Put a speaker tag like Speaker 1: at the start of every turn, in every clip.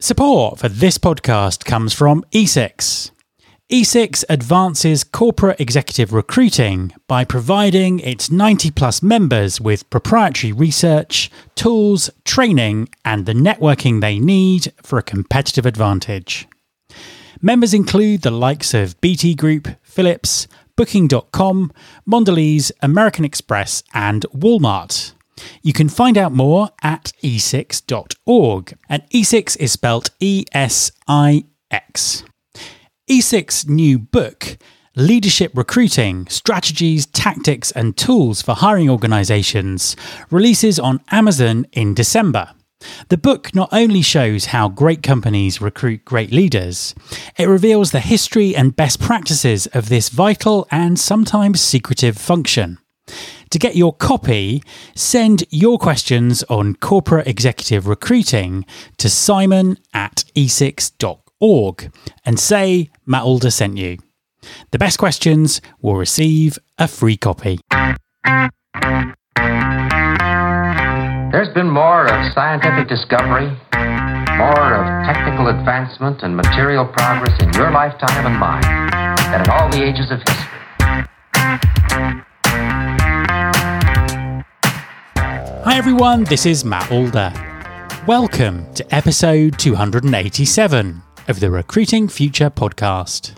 Speaker 1: Support for this podcast comes from ESIX. ESIX advances corporate executive recruiting by providing its 90 plus members with proprietary research, tools, training, and the networking they need for a competitive advantage. Members include the likes of BT Group, Philips, Booking.com, Mondelez, American Express, and Walmart. You can find out more at esix.org, and ESIX is spelt E S I X. ESIX's new book, Leadership Recruiting Strategies, Tactics, and Tools for Hiring Organizations, releases on Amazon in December. The book not only shows how great companies recruit great leaders, it reveals the history and best practices of this vital and sometimes secretive function. To get your copy, send your questions on corporate executive recruiting to simon at esix.org and say Matt Alder sent you. The best questions will receive a free copy.
Speaker 2: There's been more of scientific discovery, more of technical advancement and material progress in your lifetime and mine than in all the ages of history.
Speaker 1: Hi everyone, this is Matt Alder. Welcome to episode 287 of the Recruiting Future podcast.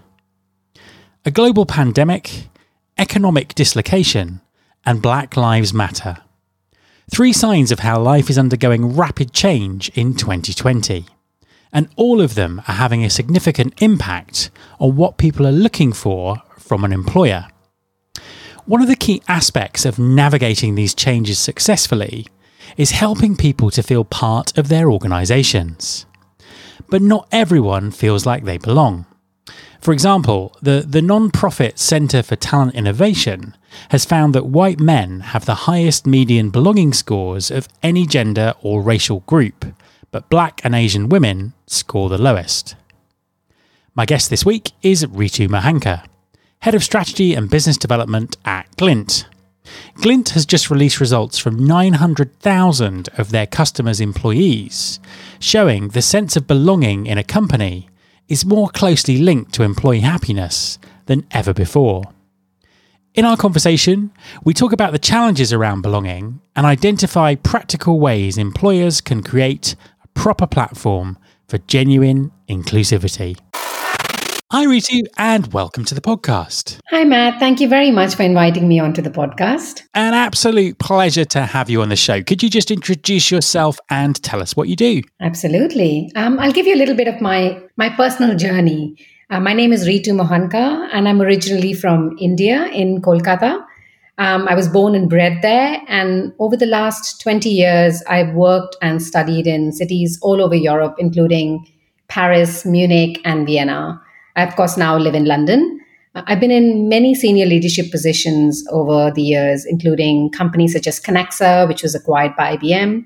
Speaker 1: A global pandemic, economic dislocation, and Black Lives Matter. Three signs of how life is undergoing rapid change in 2020. And all of them are having a significant impact on what people are looking for from an employer. One of the key aspects of navigating these changes successfully is helping people to feel part of their organisations. But not everyone feels like they belong. For example, the, the non profit Centre for Talent Innovation has found that white men have the highest median belonging scores of any gender or racial group, but black and Asian women score the lowest. My guest this week is Ritu Mohanka. Head of Strategy and Business Development at Glint. Glint has just released results from 900,000 of their customers' employees, showing the sense of belonging in a company is more closely linked to employee happiness than ever before. In our conversation, we talk about the challenges around belonging and identify practical ways employers can create a proper platform for genuine inclusivity. Hi, Ritu, and welcome to the podcast.
Speaker 3: Hi, Matt. Thank you very much for inviting me onto the podcast.
Speaker 1: An absolute pleasure to have you on the show. Could you just introduce yourself and tell us what you do?
Speaker 3: Absolutely. Um, I'll give you a little bit of my, my personal journey. Uh, my name is Ritu Mohanka, and I'm originally from India in Kolkata. Um, I was born and bred there, and over the last 20 years, I've worked and studied in cities all over Europe, including Paris, Munich, and Vienna. I, of course, now live in London. Uh, I've been in many senior leadership positions over the years, including companies such as Kenexa, which was acquired by IBM,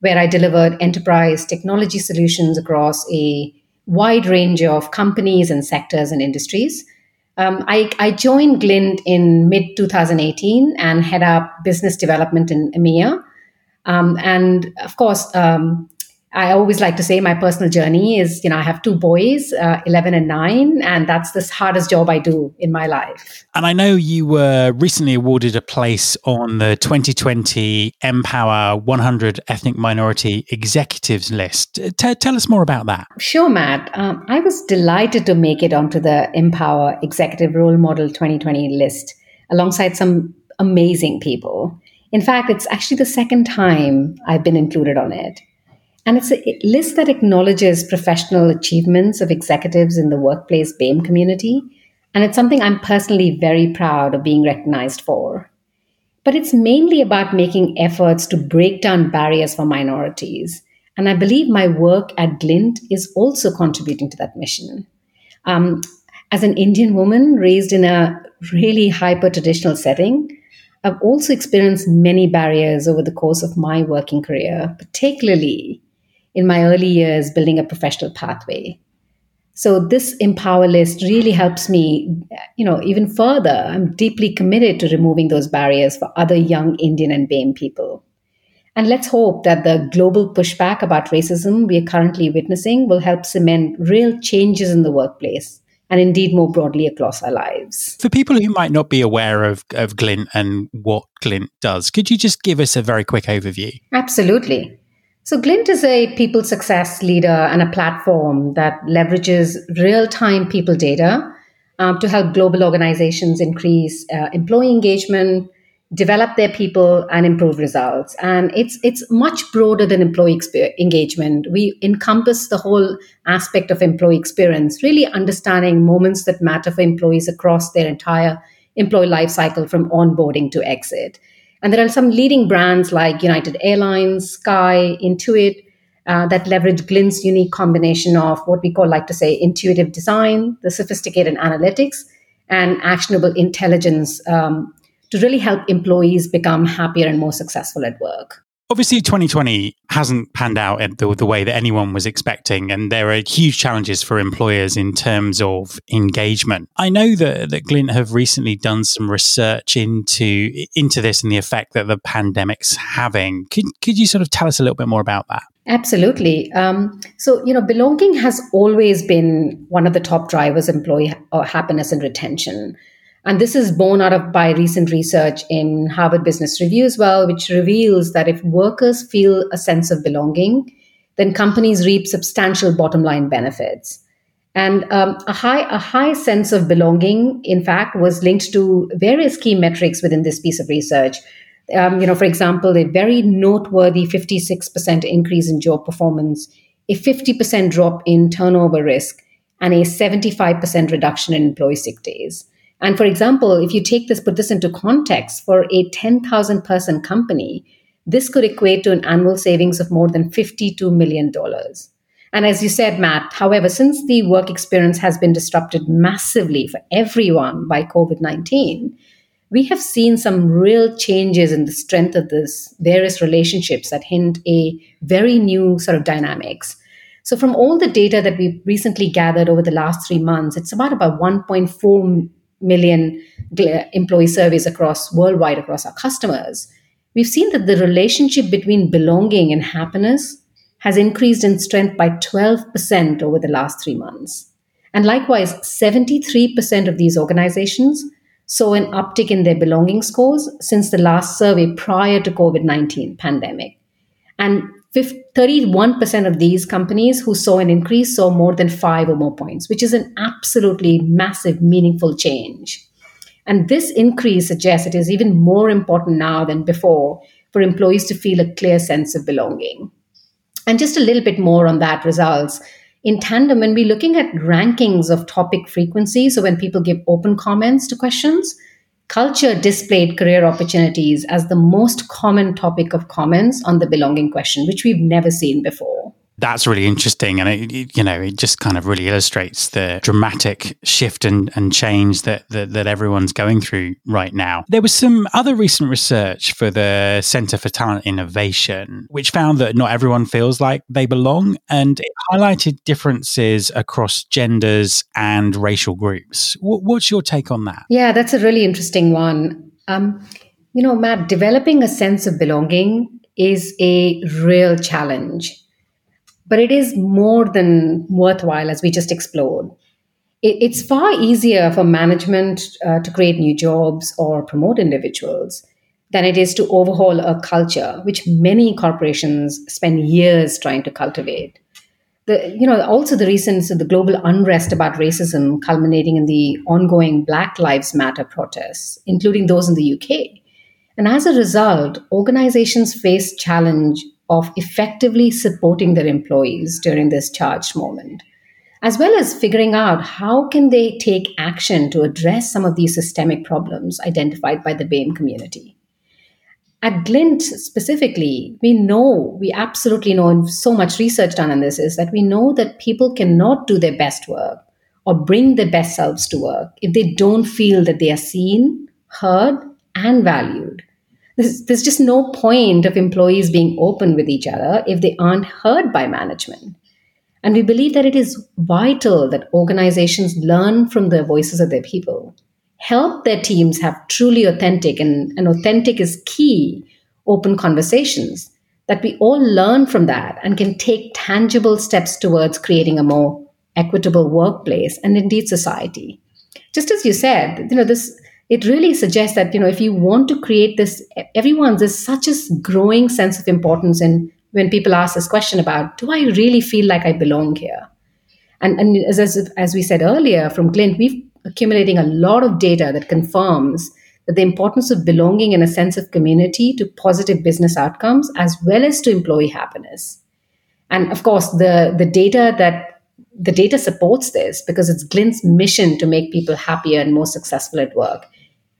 Speaker 3: where I delivered enterprise technology solutions across a wide range of companies and sectors and industries. Um, I, I, joined Glint in mid 2018 and head up business development in EMEA. Um, and of course, um, I always like to say my personal journey is, you know, I have two boys, uh, 11 and 9, and that's the hardest job I do in my life.
Speaker 1: And I know you were recently awarded a place on the 2020 Empower 100 Ethnic Minority Executives list. T- tell us more about that.
Speaker 3: Sure, Matt. Um, I was delighted to make it onto the Empower Executive Role Model 2020 list alongside some amazing people. In fact, it's actually the second time I've been included on it. And it's a list that acknowledges professional achievements of executives in the workplace BAME community. And it's something I'm personally very proud of being recognized for. But it's mainly about making efforts to break down barriers for minorities. And I believe my work at Glint is also contributing to that mission. Um, as an Indian woman raised in a really hyper traditional setting, I've also experienced many barriers over the course of my working career, particularly in my early years building a professional pathway. So this empower list really helps me, you know, even further. I'm deeply committed to removing those barriers for other young Indian and BAME people. And let's hope that the global pushback about racism we are currently witnessing will help cement real changes in the workplace and indeed more broadly across our lives.
Speaker 1: For people who might not be aware of, of Glint and what Glint does, could you just give us a very quick overview?
Speaker 3: Absolutely. So, Glint is a people success leader and a platform that leverages real time people data um, to help global organizations increase uh, employee engagement, develop their people and improve results. And it's it's much broader than employee engagement. We encompass the whole aspect of employee experience really understanding moments that matter for employees across their entire employee life cycle from onboarding to exit and there are some leading brands like united airlines sky intuit uh, that leverage glint's unique combination of what we call like to say intuitive design the sophisticated analytics and actionable intelligence um, to really help employees become happier and more successful at work.
Speaker 1: Obviously, 2020 hasn't panned out the, the way that anyone was expecting, and there are huge challenges for employers in terms of engagement. I know that, that Glint have recently done some research into into this and the effect that the pandemic's having. Could, could you sort of tell us a little bit more about that?
Speaker 3: Absolutely. Um, so, you know, belonging has always been one of the top drivers of employee uh, happiness and retention. And this is borne out of by recent research in Harvard Business Review as well, which reveals that if workers feel a sense of belonging, then companies reap substantial bottom line benefits. And um, a high a high sense of belonging, in fact, was linked to various key metrics within this piece of research. Um, you know, for example, a very noteworthy 56% increase in job performance, a 50% drop in turnover risk, and a 75% reduction in employee sick days. And for example, if you take this, put this into context for a 10,000 person company, this could equate to an annual savings of more than $52 million. And as you said, Matt, however, since the work experience has been disrupted massively for everyone by COVID 19, we have seen some real changes in the strength of this various relationships that hint a very new sort of dynamics. So, from all the data that we've recently gathered over the last three months, it's about about 1.4 million employee surveys across worldwide across our customers, we've seen that the relationship between belonging and happiness has increased in strength by 12% over the last three months. And likewise, 73% of these organizations saw an uptick in their belonging scores since the last survey prior to COVID-19 pandemic. And 31% of these companies who saw an increase saw more than five or more points, which is an absolutely massive, meaningful change. And this increase suggests it is even more important now than before for employees to feel a clear sense of belonging. And just a little bit more on that results. In tandem, when we're looking at rankings of topic frequency, so when people give open comments to questions, Culture displayed career opportunities as the most common topic of comments on the belonging question, which we've never seen before
Speaker 1: that's really interesting. And it, you know it just kind of really illustrates the dramatic shift and, and change that, that, that everyone's going through right now. There was some other recent research for the center for talent innovation which found that not everyone feels like they belong and it highlighted differences across genders and racial groups. W- what's your take on that?
Speaker 3: Yeah that's a really interesting one. Um, you know matt developing a sense of belonging is a real challenge but it is more than worthwhile, as we just explored. It, it's far easier for management uh, to create new jobs or promote individuals than it is to overhaul a culture, which many corporations spend years trying to cultivate. The, you know, also the reasons of the global unrest about racism culminating in the ongoing Black Lives Matter protests, including those in the UK. And as a result, organizations face challenge of effectively supporting their employees during this charged moment as well as figuring out how can they take action to address some of these systemic problems identified by the BAME community. At Glint specifically, we know, we absolutely know, and so much research done on this is that we know that people cannot do their best work or bring their best selves to work if they don't feel that they are seen, heard, and valued. There's, there's just no point of employees being open with each other if they aren't heard by management. And we believe that it is vital that organizations learn from the voices of their people, help their teams have truly authentic, and, and authentic is key, open conversations that we all learn from that and can take tangible steps towards creating a more equitable workplace and indeed society. Just as you said, you know, this it really suggests that you know if you want to create this everyone's there's such a growing sense of importance in when people ask this question about do i really feel like i belong here? And, and as, as, as we said earlier from glint we've accumulating a lot of data that confirms that the importance of belonging in a sense of community to positive business outcomes as well as to employee happiness. And of course the the data that the data supports this because it's glint's mission to make people happier and more successful at work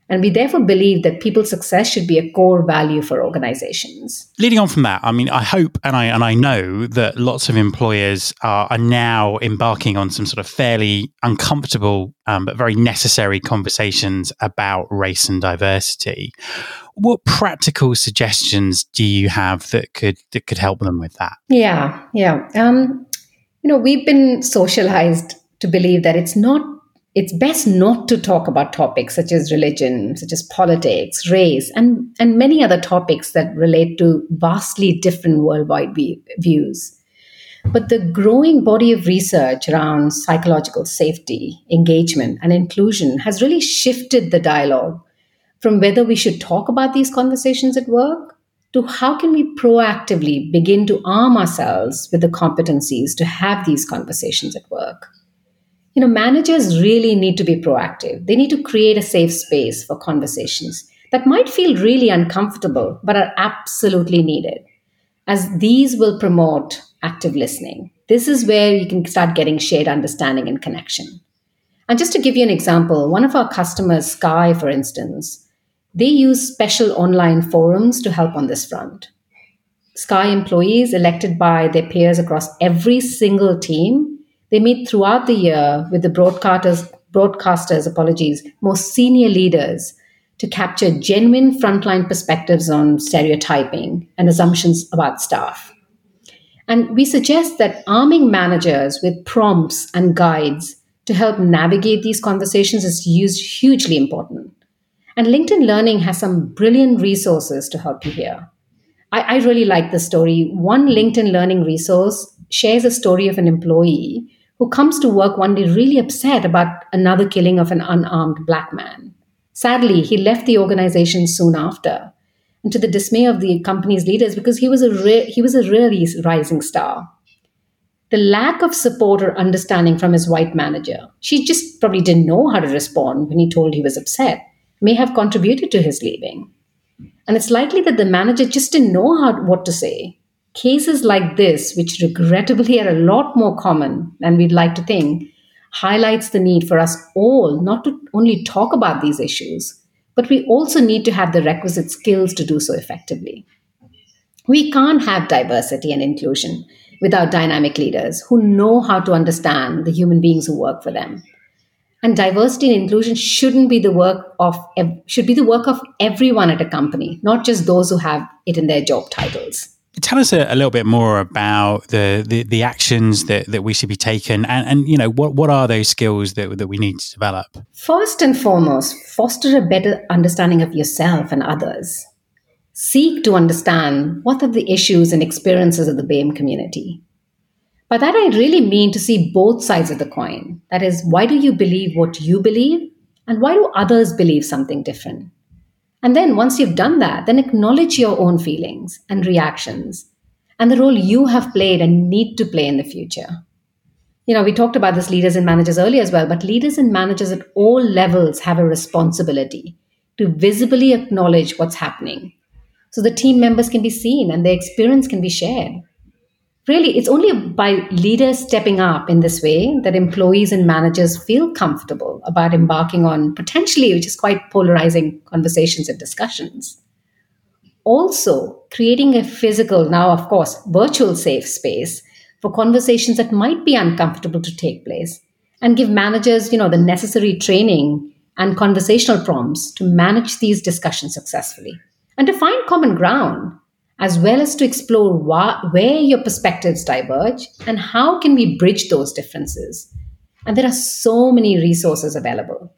Speaker 3: and we therefore believe that people's success should be a core value for organizations.
Speaker 1: Leading on from that, I mean, I hope and I and I know that lots of employers are, are now embarking on some sort of fairly uncomfortable um, but very necessary conversations about race and diversity. What practical suggestions do you have that could that could help them with that?
Speaker 3: Yeah, yeah. Um, you know, we've been socialized to believe that it's not it's best not to talk about topics such as religion, such as politics, race, and, and many other topics that relate to vastly different worldwide views. But the growing body of research around psychological safety, engagement, and inclusion has really shifted the dialogue from whether we should talk about these conversations at work to how can we proactively begin to arm ourselves with the competencies to have these conversations at work you know, managers really need to be proactive. They need to create a safe space for conversations that might feel really uncomfortable, but are absolutely needed, as these will promote active listening. This is where you can start getting shared understanding and connection. And just to give you an example, one of our customers, Sky, for instance, they use special online forums to help on this front. Sky employees elected by their peers across every single team they meet throughout the year with the broadcasters, broadcasters, apologies, most senior leaders to capture genuine frontline perspectives on stereotyping and assumptions about staff. And we suggest that arming managers with prompts and guides to help navigate these conversations is used hugely important. And LinkedIn Learning has some brilliant resources to help you here. I, I really like the story. One LinkedIn Learning resource shares a story of an employee who comes to work one day really upset about another killing of an unarmed black man. Sadly, he left the organization soon after, and to the dismay of the company's leaders because he was a re- he was a really rising star. The lack of support or understanding from his white manager, she just probably didn't know how to respond when he told he was upset, may have contributed to his leaving. And it's likely that the manager just didn't know how, what to say Cases like this, which regrettably are a lot more common than we'd like to think, highlights the need for us all not to only talk about these issues, but we also need to have the requisite skills to do so effectively. We can't have diversity and inclusion without dynamic leaders who know how to understand the human beings who work for them. And diversity and inclusion shouldn't be the work of should be the work of everyone at a company, not just those who have it in their job titles.
Speaker 1: Tell us a, a, little bit more about the, the, the actions that, that we should be taking and, and you know what, what are those skills that, that we need to develop?
Speaker 3: First and foremost, foster a better understanding of yourself and others. Seek to understand what are the issues and experiences of the BAME community. By that, I really mean to see both sides of the coin. That is, why do you believe what you believe? And why do others believe something different? And then once you've done that, then acknowledge your own feelings and reactions and the role you have played and need to play in the future. You know, we talked about this leaders and managers earlier as well, but leaders and managers at all levels have a responsibility to visibly acknowledge what's happening so the team members can be seen and their experience can be shared really, it's only by leaders stepping up in this way that employees and managers feel comfortable about embarking on potentially, which is quite polarizing conversations and discussions. Also, creating a physical, now of course, virtual safe space for conversations that might be uncomfortable to take place and give managers, you know, the necessary training and conversational prompts to manage these discussions successfully and to find common ground as well as to explore wh- where your perspectives diverge and how can we bridge those differences. And there are so many resources available.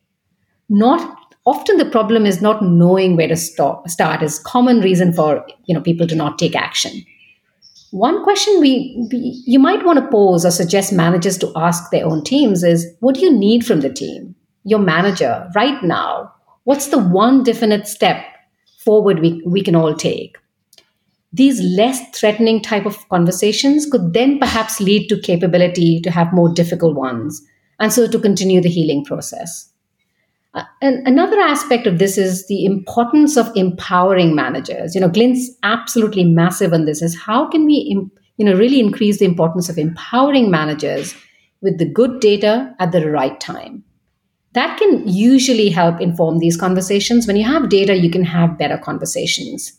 Speaker 3: Not often the problem is not knowing where to stop, start is common reason for you know people to not take action. one question we, we you might want to pose or suggest managers to ask their own teams is what do you need from the team your manager right now what's the one definite step forward we, we can all take these less threatening type of conversations could then perhaps lead to capability to have more difficult ones and so to continue the healing process uh, and another aspect of this is the importance of empowering managers. You know, Glint's absolutely massive on this. Is how can we, you know, really increase the importance of empowering managers with the good data at the right time? That can usually help inform these conversations. When you have data, you can have better conversations.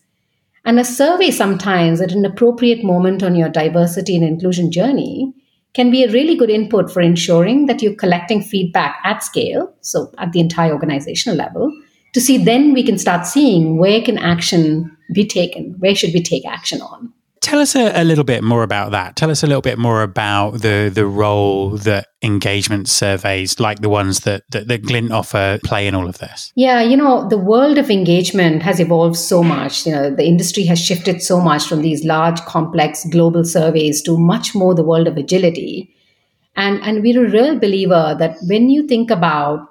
Speaker 3: And a survey sometimes at an appropriate moment on your diversity and inclusion journey can be a really good input for ensuring that you're collecting feedback at scale, so at the entire organizational level, to see then we can start seeing where can action be taken, where should we take action on.
Speaker 1: Tell us a, a, little bit more about that. Tell us a little bit more about the the role that engagement surveys, like the ones that, that, that Glint offer, play in all of this.
Speaker 3: Yeah, you know, the world of engagement has evolved so much. You know, the industry has shifted so much from these large, complex global surveys to much more the world of agility. And and we're a real believer that when you think about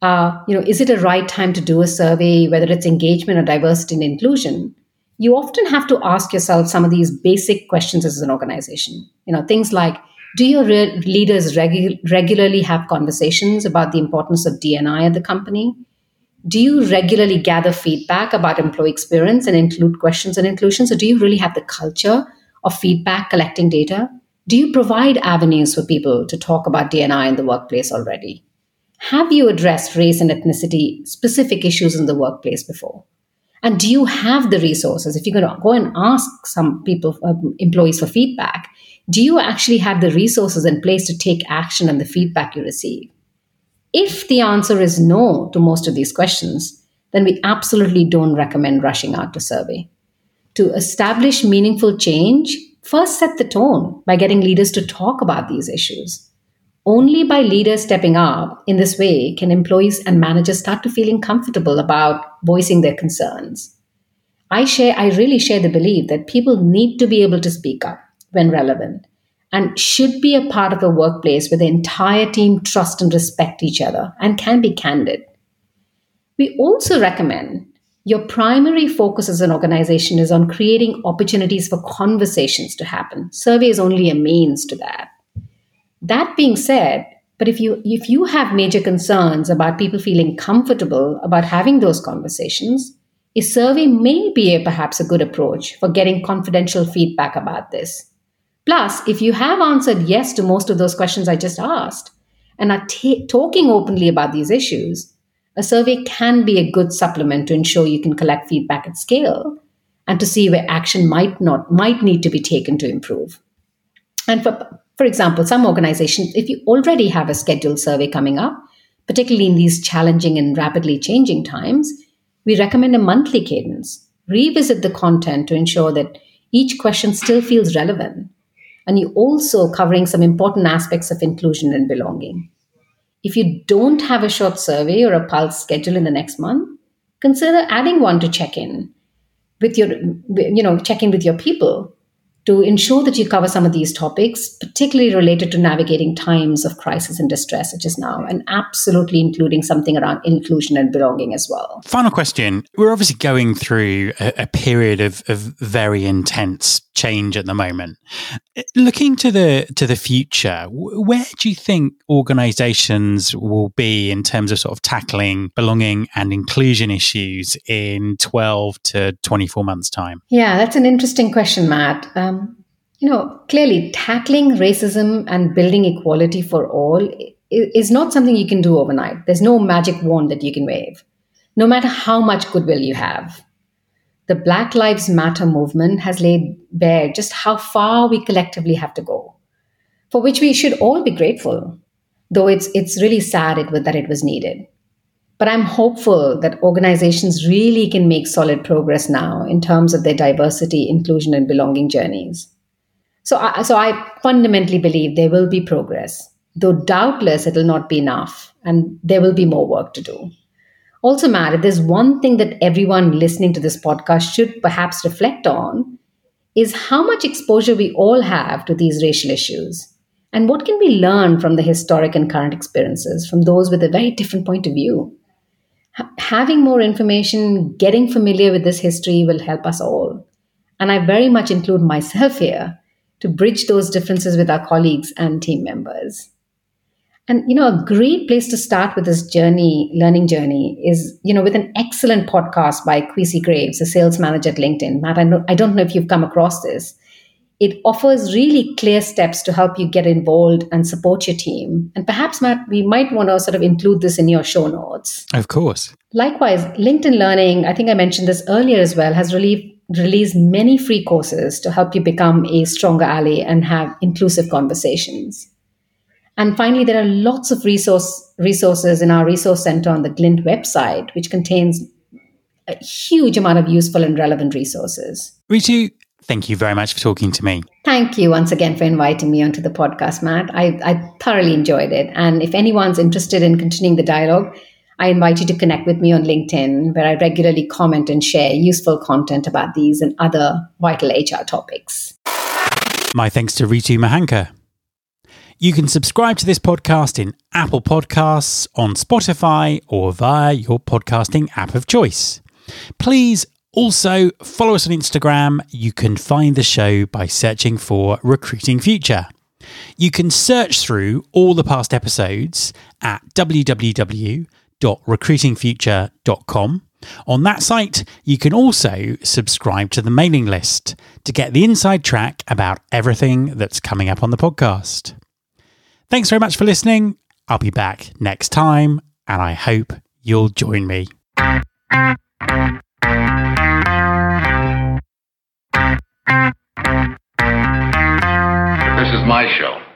Speaker 3: uh, you know, is it a right time to do a survey, whether it's engagement or diversity and inclusion? You often have to ask yourself some of these basic questions as an organization. You know, things like do your re- leaders regu- regularly have conversations about the importance of D&I at the company? Do you regularly gather feedback about employee experience and include questions and inclusion? So, do you really have the culture of feedback collecting data? Do you provide avenues for people to talk about D&I in the workplace already? Have you addressed race and ethnicity specific issues in the workplace before? And do you have the resources? If you're going to go and ask some people, uh, employees for feedback, do you actually have the resources in place to take action on the feedback you receive? If the answer is no to most of these questions, then we absolutely don't recommend rushing out to survey. To establish meaningful change, first set the tone by getting leaders to talk about these issues. Only by leaders stepping up in this way can employees and managers start to feeling comfortable about voicing their concerns. I share I really share the belief that people need to be able to speak up when relevant and should be a part of a workplace where the entire team trust and respect each other and can be candid. We also recommend your primary focus as an organization is on creating opportunities for conversations to happen. Survey is only a means to that. That being said, but if you if you have major concerns about people feeling comfortable about having those conversations, a survey may be a, perhaps a good approach for getting confidential feedback about this. Plus, if you have answered yes to most of those questions I just asked and are t- talking openly about these issues, a survey can be a good supplement to ensure you can collect feedback at scale and to see where action might not might need to be taken to improve. And for for example, some organizations, if you already have a scheduled survey coming up, particularly in these challenging and rapidly changing times, we recommend a monthly cadence. Revisit the content to ensure that each question still feels relevant. And you're also covering some important aspects of inclusion and belonging. If you don't have a short survey or a pulse schedule in the next month, consider adding one to check in with your you know check in with your people to ensure that you cover some of these topics, particularly related to navigating times of crisis and distress, such as now, and absolutely including something around inclusion and belonging as well.
Speaker 1: Final question. We're obviously going through a, a period of, of very intense change at the moment. Looking to the to the future, where do you think organisations will be in terms of sort of tackling belonging and inclusion issues in twelve to twenty four months' time?
Speaker 3: Yeah, that's an interesting question, Matt. Um, you know, clearly tackling racism and building equality for all is not something you can do overnight. There's no magic wand that you can wave, no matter how much goodwill you have the Black Lives Matter movement has laid bare just how far we collectively have to go, for which we should all be grateful, though it's, it's really sad it, that it was needed. But I'm hopeful that organizations really can make solid progress now in terms of their diversity, inclusion, and belonging journeys. So I, so I fundamentally believe there will be progress, though doubtless it will not be enough, and there will be more work to do. Also, Matt, there's one thing that everyone listening to this podcast should perhaps reflect on is how much exposure we all have to these racial issues. And what can we learn from the historic and current experiences from those with a very different point of view? H- having more information, getting familiar with this history will help us all. And I very much include myself here to bridge those differences with our colleagues and team members. And you know, a great place to start with this journey, learning journey, is you know with an excellent podcast by Kwesi Graves, a sales manager at LinkedIn. Matt, I, know, I don't know if you've come across this. It offers really clear steps to help you get involved and support your team. And perhaps, Matt, we might want to sort of include this in your show notes.
Speaker 1: Of course.
Speaker 3: Likewise, LinkedIn Learning, I think I mentioned this earlier as well, has really released many free courses to help you become a stronger ally and have inclusive conversations. And finally, there are lots of resource, resources in our resource center on the Glint website, which contains a huge amount of useful and relevant resources.
Speaker 1: Ritu, thank you very much for talking to me.
Speaker 3: Thank you once again for inviting me onto the podcast, Matt. I, I thoroughly enjoyed it. And if anyone's interested in continuing the dialogue, I invite you to connect with me on LinkedIn, where I regularly comment and share useful content about these and other vital HR topics.
Speaker 1: My thanks to Ritu Mohanka. You can subscribe to this podcast in Apple Podcasts, on Spotify, or via your podcasting app of choice. Please also follow us on Instagram. You can find the show by searching for Recruiting Future. You can search through all the past episodes at www.recruitingfuture.com. On that site, you can also subscribe to the mailing list to get the inside track about everything that's coming up on the podcast. Thanks very much for listening. I'll be back next time, and I hope you'll join me.
Speaker 4: This is my show.